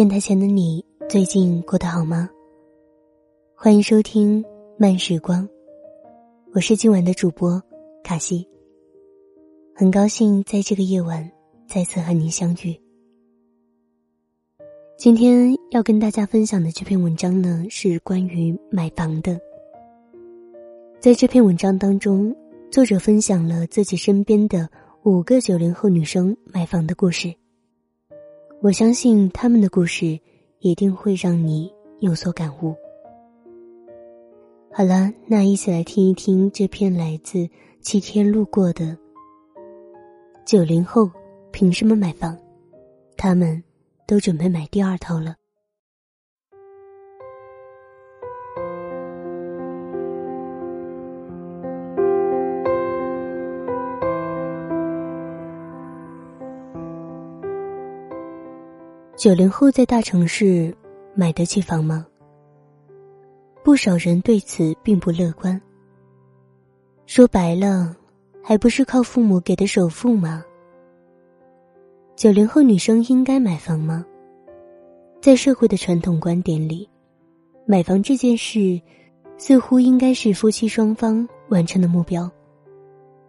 电台前的你最近过得好吗？欢迎收听慢时光，我是今晚的主播卡西。很高兴在这个夜晚再次和您相遇。今天要跟大家分享的这篇文章呢，是关于买房的。在这篇文章当中，作者分享了自己身边的五个九零后女生买房的故事。我相信他们的故事一定会让你有所感悟。好了，那一起来听一听这篇来自七天路过的九零后凭什么买房？他们都准备买第二套了。九零后在大城市买得起房吗？不少人对此并不乐观。说白了，还不是靠父母给的首付吗？九零后女生应该买房吗？在社会的传统观点里，买房这件事似乎应该是夫妻双方完成的目标，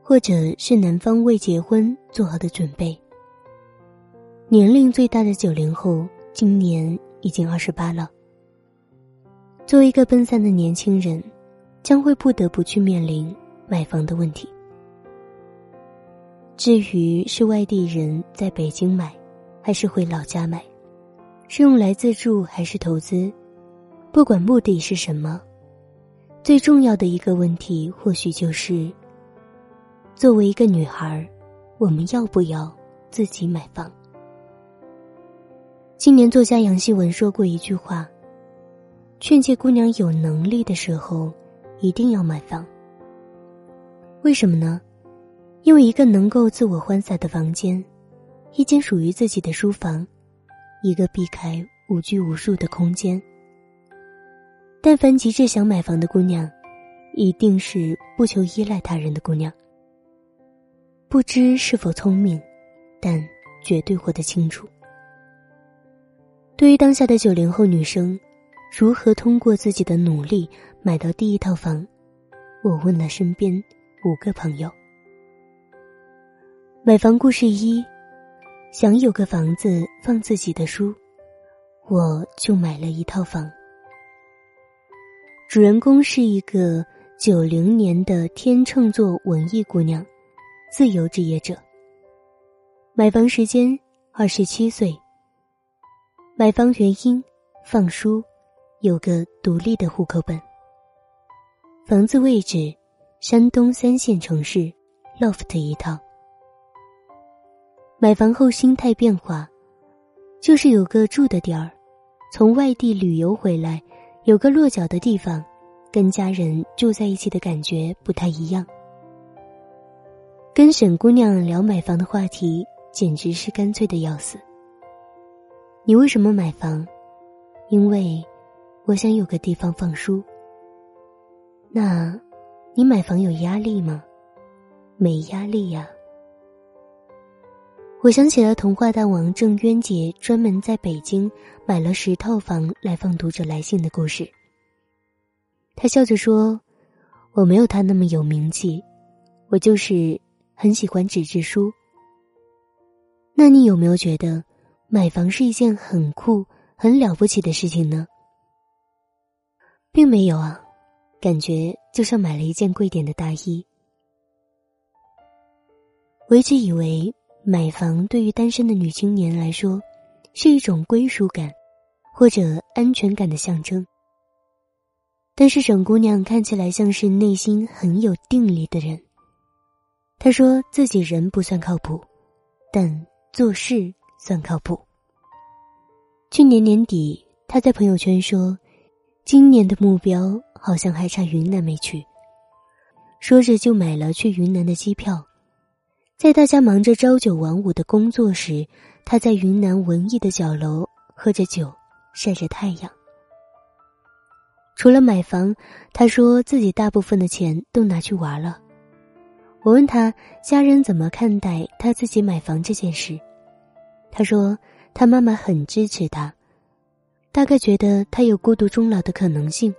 或者是男方为结婚做好的准备。年龄最大的九零后今年已经二十八了。作为一个奔三的年轻人，将会不得不去面临买房的问题。至于是外地人在北京买，还是回老家买，是用来自住还是投资，不管目的是什么，最重要的一个问题或许就是：作为一个女孩，我们要不要自己买房？青年作家杨希文说过一句话：“劝诫姑娘有能力的时候，一定要买房。为什么呢？因为一个能够自我欢洒的房间，一间属于自己的书房，一个避开无拘无束的空间。但凡急着想买房的姑娘，一定是不求依赖他人的姑娘。不知是否聪明，但绝对活得清楚。”对于当下的九零后女生，如何通过自己的努力买到第一套房？我问了身边五个朋友。买房故事一：想有个房子放自己的书，我就买了一套房。主人公是一个九零年的天秤座文艺姑娘，自由职业者。买房时间二十七岁。买房原因，放书，有个独立的户口本。房子位置，山东三线城市，loft 一套。买房后心态变化，就是有个住的地儿，从外地旅游回来，有个落脚的地方，跟家人住在一起的感觉不太一样。跟沈姑娘聊买房的话题，简直是干脆的要死。你为什么买房？因为我想有个地方放书。那，你买房有压力吗？没压力呀。我想起了童话大王郑渊洁专门在北京买了十套房来放读者来信的故事。他笑着说：“我没有他那么有名气，我就是很喜欢纸质书。”那你有没有觉得？买房是一件很酷、很了不起的事情呢，并没有啊，感觉就像买了一件贵点的大衣。我一直以为买房对于单身的女青年来说是一种归属感或者安全感的象征，但是沈姑娘看起来像是内心很有定力的人。她说自己人不算靠谱，但做事。算靠谱。去年年底，他在朋友圈说，今年的目标好像还差云南没去。说着就买了去云南的机票。在大家忙着朝九晚五的工作时，他在云南文艺的角楼喝着酒，晒着太阳。除了买房，他说自己大部分的钱都拿去玩了。我问他家人怎么看待他自己买房这件事。他说：“他妈妈很支持他，大概觉得他有孤独终老的可能性。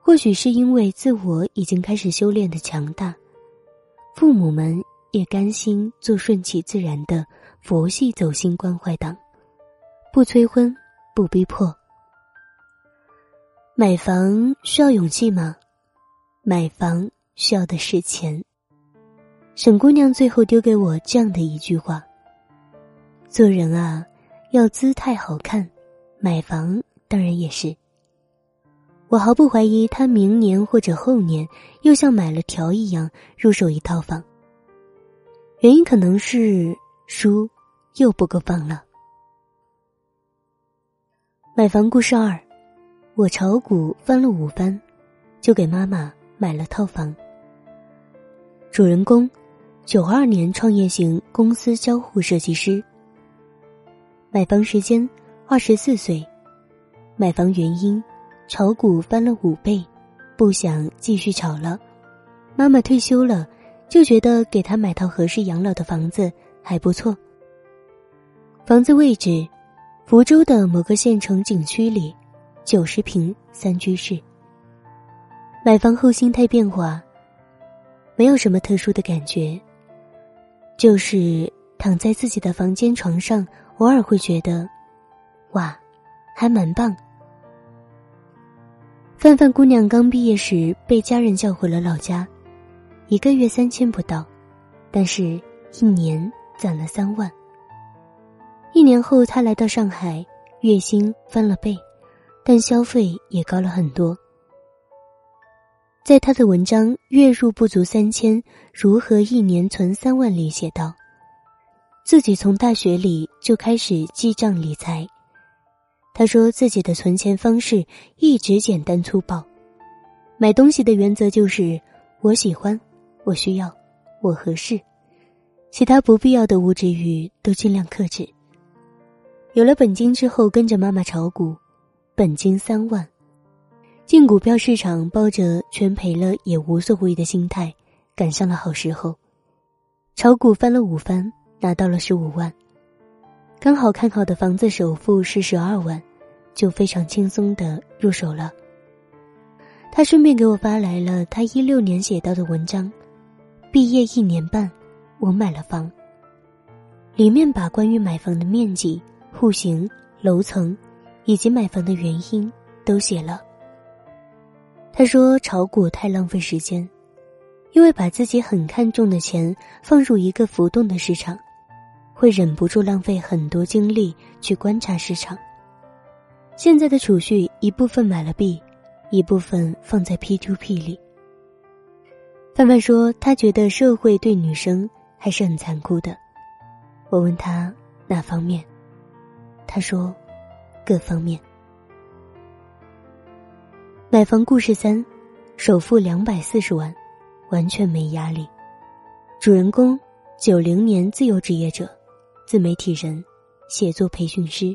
或许是因为自我已经开始修炼的强大，父母们也甘心做顺其自然的佛系走心关怀党，不催婚，不逼迫。买房需要勇气吗？买房需要的是钱。沈姑娘最后丢给我这样的一句话：做人啊，要姿态好看，买房当然也是。我毫不怀疑，他明年或者后年又像买了条一样入手一套房。原因可能是书又不够放了。买房故事二，我炒股翻了五番，就给妈妈买了套房。主人公，九二年创业型公司交互设计师。买房时间二十四岁，买房原因。炒股翻了五倍，不想继续炒了。妈妈退休了，就觉得给她买套合适养老的房子还不错。房子位置，福州的某个县城景区里，九十平三居室。买房后心态变化，没有什么特殊的感觉，就是躺在自己的房间床上，偶尔会觉得，哇，还蛮棒。范范姑娘刚毕业时被家人叫回了老家，一个月三千不到，但是一年攒了三万。一年后，她来到上海，月薪翻了倍，但消费也高了很多。在他的文章《月入不足三千，如何一年存三万》里写道：“自己从大学里就开始记账理财。”他说自己的存钱方式一直简单粗暴，买东西的原则就是我喜欢，我需要，我合适，其他不必要的物质欲都尽量克制。有了本金之后，跟着妈妈炒股，本金三万，进股票市场抱着全赔了也无所谓的心态，赶上了好时候，炒股翻了五番，拿到了十五万，刚好看好的房子首付是十二万。就非常轻松的入手了。他顺便给我发来了他一六年写到的文章，毕业一年半，我买了房。里面把关于买房的面积、户型、楼层，以及买房的原因都写了。他说炒股太浪费时间，因为把自己很看重的钱放入一个浮动的市场，会忍不住浪费很多精力去观察市场。现在的储蓄一部分买了币，一部分放在 P to P 里。范范说，他觉得社会对女生还是很残酷的。我问他哪方面，他说各方面。买房故事三，首付两百四十万，完全没压力。主人公九零年自由职业者，自媒体人，写作培训师。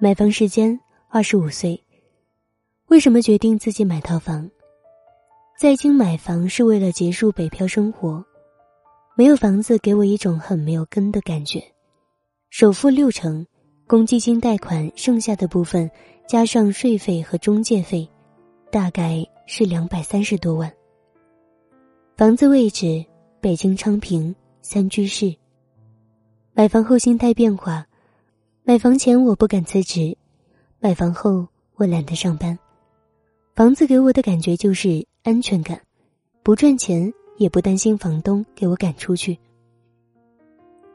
买房时间二十五岁，为什么决定自己买套房？在京买房是为了结束北漂生活，没有房子给我一种很没有根的感觉。首付六成，公积金贷款剩下的部分加上税费和中介费，大概是两百三十多万。房子位置北京昌平三居室。买房后心态变化。买房前我不敢辞职，买房后我懒得上班。房子给我的感觉就是安全感，不赚钱也不担心房东给我赶出去。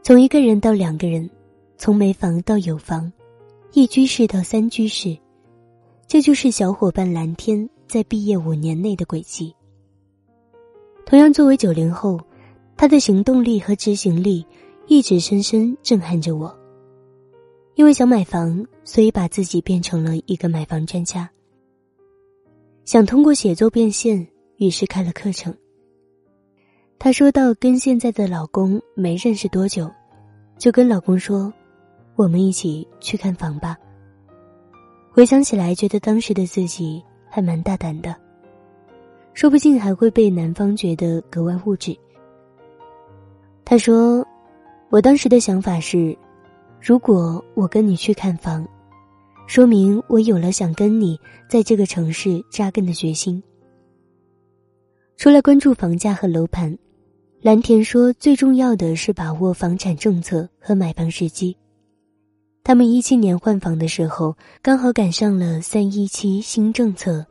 从一个人到两个人，从没房到有房，一居室到三居室，这就是小伙伴蓝天在毕业五年内的轨迹。同样作为九零后，他的行动力和执行力一直深深震撼着我。因为想买房，所以把自己变成了一个买房专家。想通过写作变现，于是开了课程。她说到跟现在的老公没认识多久，就跟老公说：“我们一起去看房吧。”回想起来，觉得当时的自己还蛮大胆的，说不定还会被男方觉得格外物质。他说：“我当时的想法是。”如果我跟你去看房，说明我有了想跟你在这个城市扎根的决心。除了关注房价和楼盘，蓝田说最重要的是把握房产政策和买房时机。他们一七年换房的时候，刚好赶上了三一七新政策，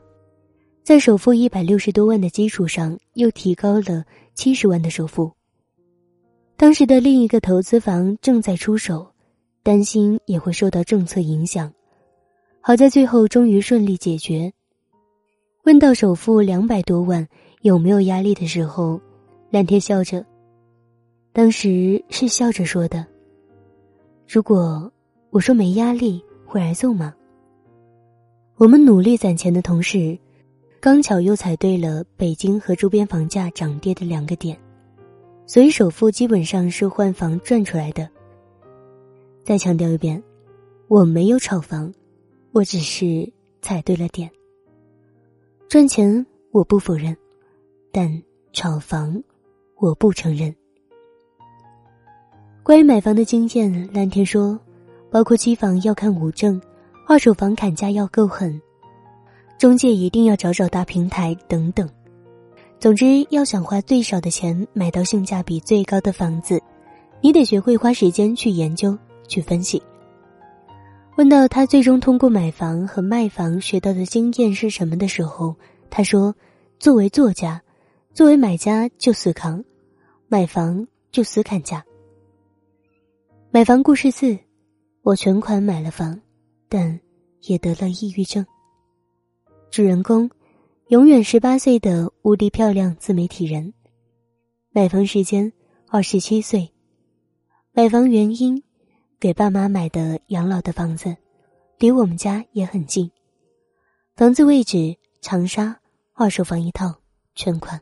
在首付一百六十多万的基础上，又提高了七十万的首付。当时的另一个投资房正在出手，担心也会受到政策影响。好在最后终于顺利解决。问到首付两百多万有没有压力的时候，蓝天笑着。当时是笑着说的：“如果我说没压力，会挨揍吗？”我们努力攒钱的同时，刚巧又踩对了北京和周边房价涨跌的两个点。所以首付基本上是换房赚出来的。再强调一遍，我没有炒房，我只是踩对了点。赚钱我不否认，但炒房我不承认。关于买房的经验，蓝天说，包括期房要看五证，二手房砍价要够狠，中介一定要找找大平台等等。总之，要想花最少的钱买到性价比最高的房子，你得学会花时间去研究、去分析。问到他最终通过买房和卖房学到的经验是什么的时候，他说：“作为作家，作为买家就死扛，买房就死砍价。”买房故事四：我全款买了房，但也得了抑郁症。主人公。永远十八岁的无敌漂亮自媒体人，买房时间二十七岁，买房原因给爸妈买的养老的房子，离我们家也很近，房子位置长沙，二手房一套，全款。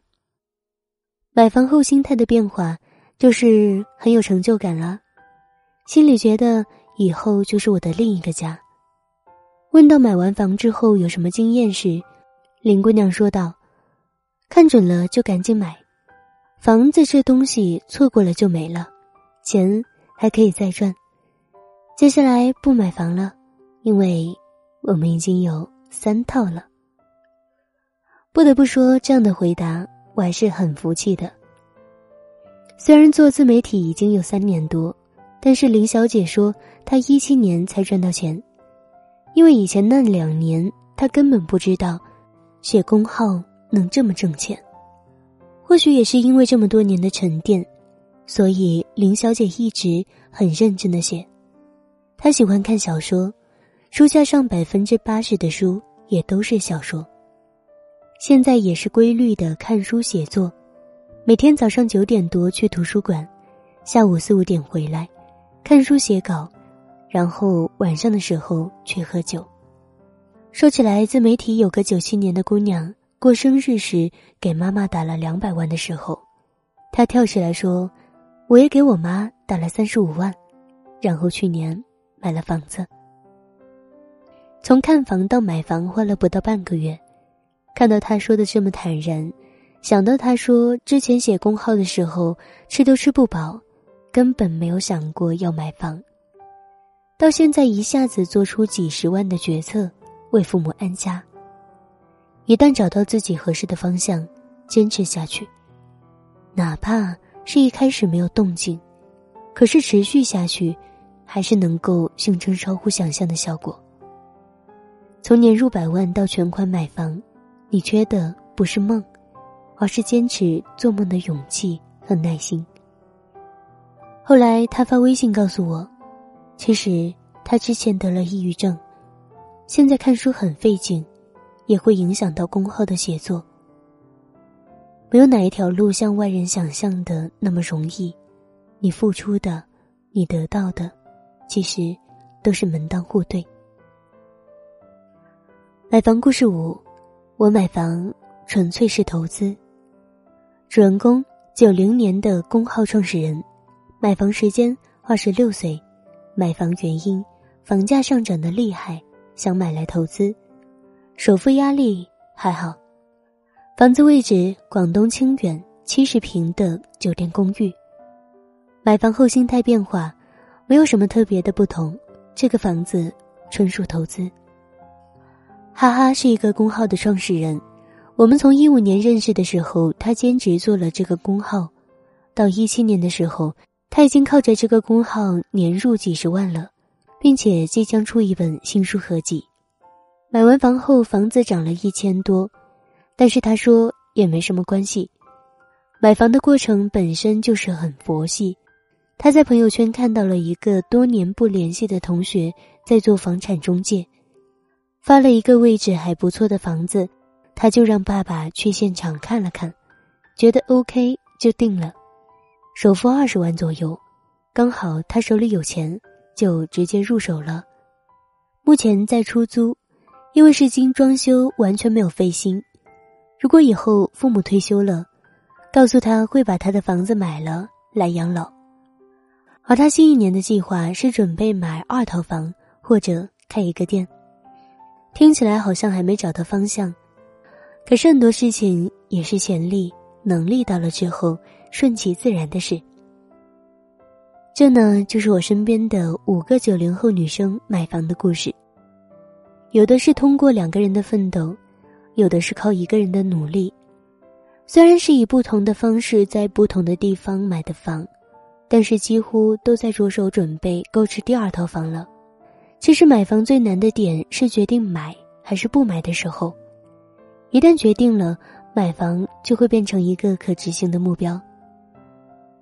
买房后心态的变化就是很有成就感了，心里觉得以后就是我的另一个家。问到买完房之后有什么经验时。林姑娘说道：“看准了就赶紧买，房子这东西错过了就没了，钱还可以再赚。接下来不买房了，因为我们已经有三套了。”不得不说，这样的回答我还是很服气的。虽然做自媒体已经有三年多，但是林小姐说她一七年才赚到钱，因为以前那两年她根本不知道。写公号能这么挣钱，或许也是因为这么多年的沉淀，所以林小姐一直很认真的写。她喜欢看小说，书架上百分之八十的书也都是小说。现在也是规律的看书写作，每天早上九点多去图书馆，下午四五点回来，看书写稿，然后晚上的时候去喝酒。说起来，自媒体有个九七年的姑娘过生日时给妈妈打了两百万的时候，她跳起来说：“我也给我妈打了三十五万。”然后去年买了房子。从看房到买房花了不到半个月，看到她说的这么坦然，想到她说之前写工号的时候吃都吃不饱，根本没有想过要买房，到现在一下子做出几十万的决策。为父母安家。一旦找到自己合适的方向，坚持下去，哪怕是一开始没有动静，可是持续下去，还是能够形成超乎想象的效果。从年入百万到全款买房，你缺的不是梦，而是坚持做梦的勇气和耐心。后来他发微信告诉我，其实他之前得了抑郁症。现在看书很费劲，也会影响到公号的写作。没有哪一条路像外人想象的那么容易，你付出的，你得到的，其实都是门当户对。买房故事五，我买房纯粹是投资。主人公九零年的工号创始人，买房时间二十六岁，买房原因房价上涨的厉害。想买来投资，首付压力还好，房子位置广东清远，七十平的酒店公寓。买房后心态变化，没有什么特别的不同。这个房子纯属投资。哈哈是一个公号的创始人，我们从一五年认识的时候，他兼职做了这个公号，到一七年的时候，他已经靠着这个公号年入几十万了，并且即将出一本新书合集。买完房后，房子涨了一千多，但是他说也没什么关系。买房的过程本身就是很佛系。他在朋友圈看到了一个多年不联系的同学在做房产中介，发了一个位置还不错的房子，他就让爸爸去现场看了看，觉得 OK 就定了，首付二十万左右，刚好他手里有钱，就直接入手了。目前在出租，因为是精装修，完全没有费心。如果以后父母退休了，告诉他会把他的房子买了来养老。而他新一年的计划是准备买二套房或者开一个店，听起来好像还没找到方向，可是很多事情也是潜力能力到了之后顺其自然的事。这呢，就是我身边的五个九零后女生买房的故事，有的是通过两个人的奋斗，有的是靠一个人的努力，虽然是以不同的方式在不同的地方买的房。但是几乎都在着手准备购置第二套房了。其实买房最难的点是决定买还是不买的时候，一旦决定了买房，就会变成一个可执行的目标。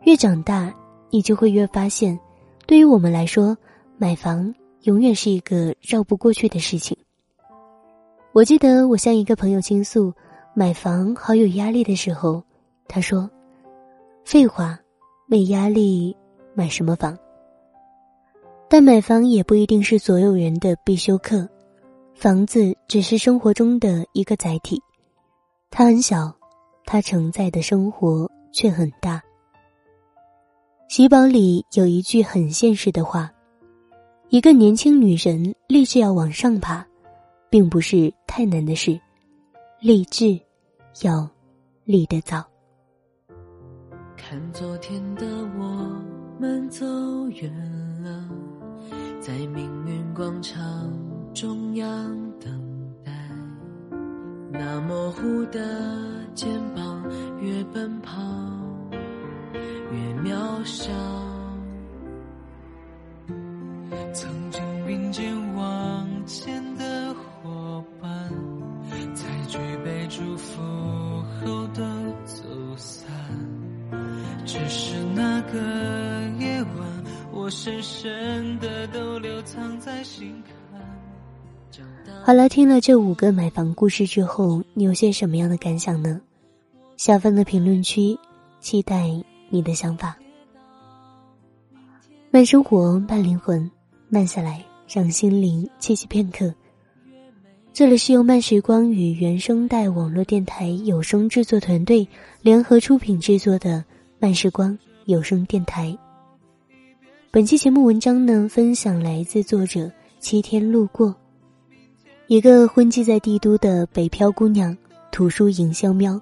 越长大，你就会越发现，对于我们来说，买房永远是一个绕不过去的事情。我记得我向一个朋友倾诉买房好有压力的时候，他说：“废话。”没压力，买什么房？但买房也不一定是所有人的必修课。房子只是生活中的一个载体，它很小，它承载的生活却很大。喜宝里有一句很现实的话：一个年轻女人立志要往上爬，并不是太难的事，立志要立得早。看昨天的我们走远了，在命运广场中央等待。那模糊的肩膀，越奔跑越渺小。曾经并肩往前的伙伴，在举杯祝福后的走散。只是那个夜晚，我深深的都留藏在心坎。好了，听了这五个买房故事之后，你有些什么样的感想呢？下方的评论区，期待你的想法。慢生活，慢灵魂，慢下来，让心灵栖息片刻。这里是由慢时光与原声带网络电台有声制作团队联合出品制作的。慢时光有声电台。本期节目文章呢，分享来自作者七天路过，一个混迹在帝都的北漂姑娘，图书营销喵。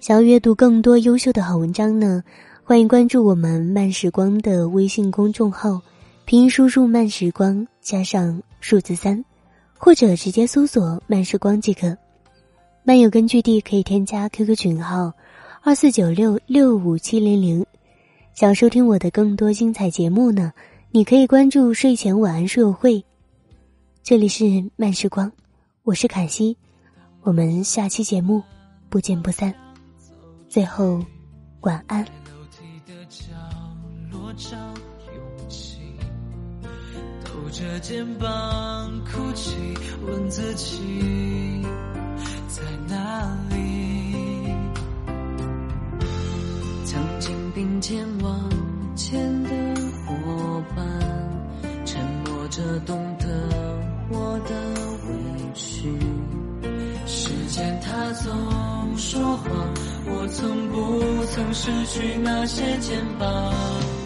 想要阅读更多优秀的好文章呢，欢迎关注我们慢时光的微信公众号，拼音输入“慢时光”加上数字三，或者直接搜索“慢时光”即可。漫友根据地可以添加 QQ 群号。二四九六六五七零零，想收听我的更多精彩节目呢？你可以关注睡前晚安书友会。这里是慢时光，我是凯西，我们下期节目不见不散。最后，晚安。抖着肩膀哭泣，问自己在哪里。曾经并肩往前的伙伴，沉默着懂得我的委屈。时间它总说谎，我从不曾失去那些肩膀。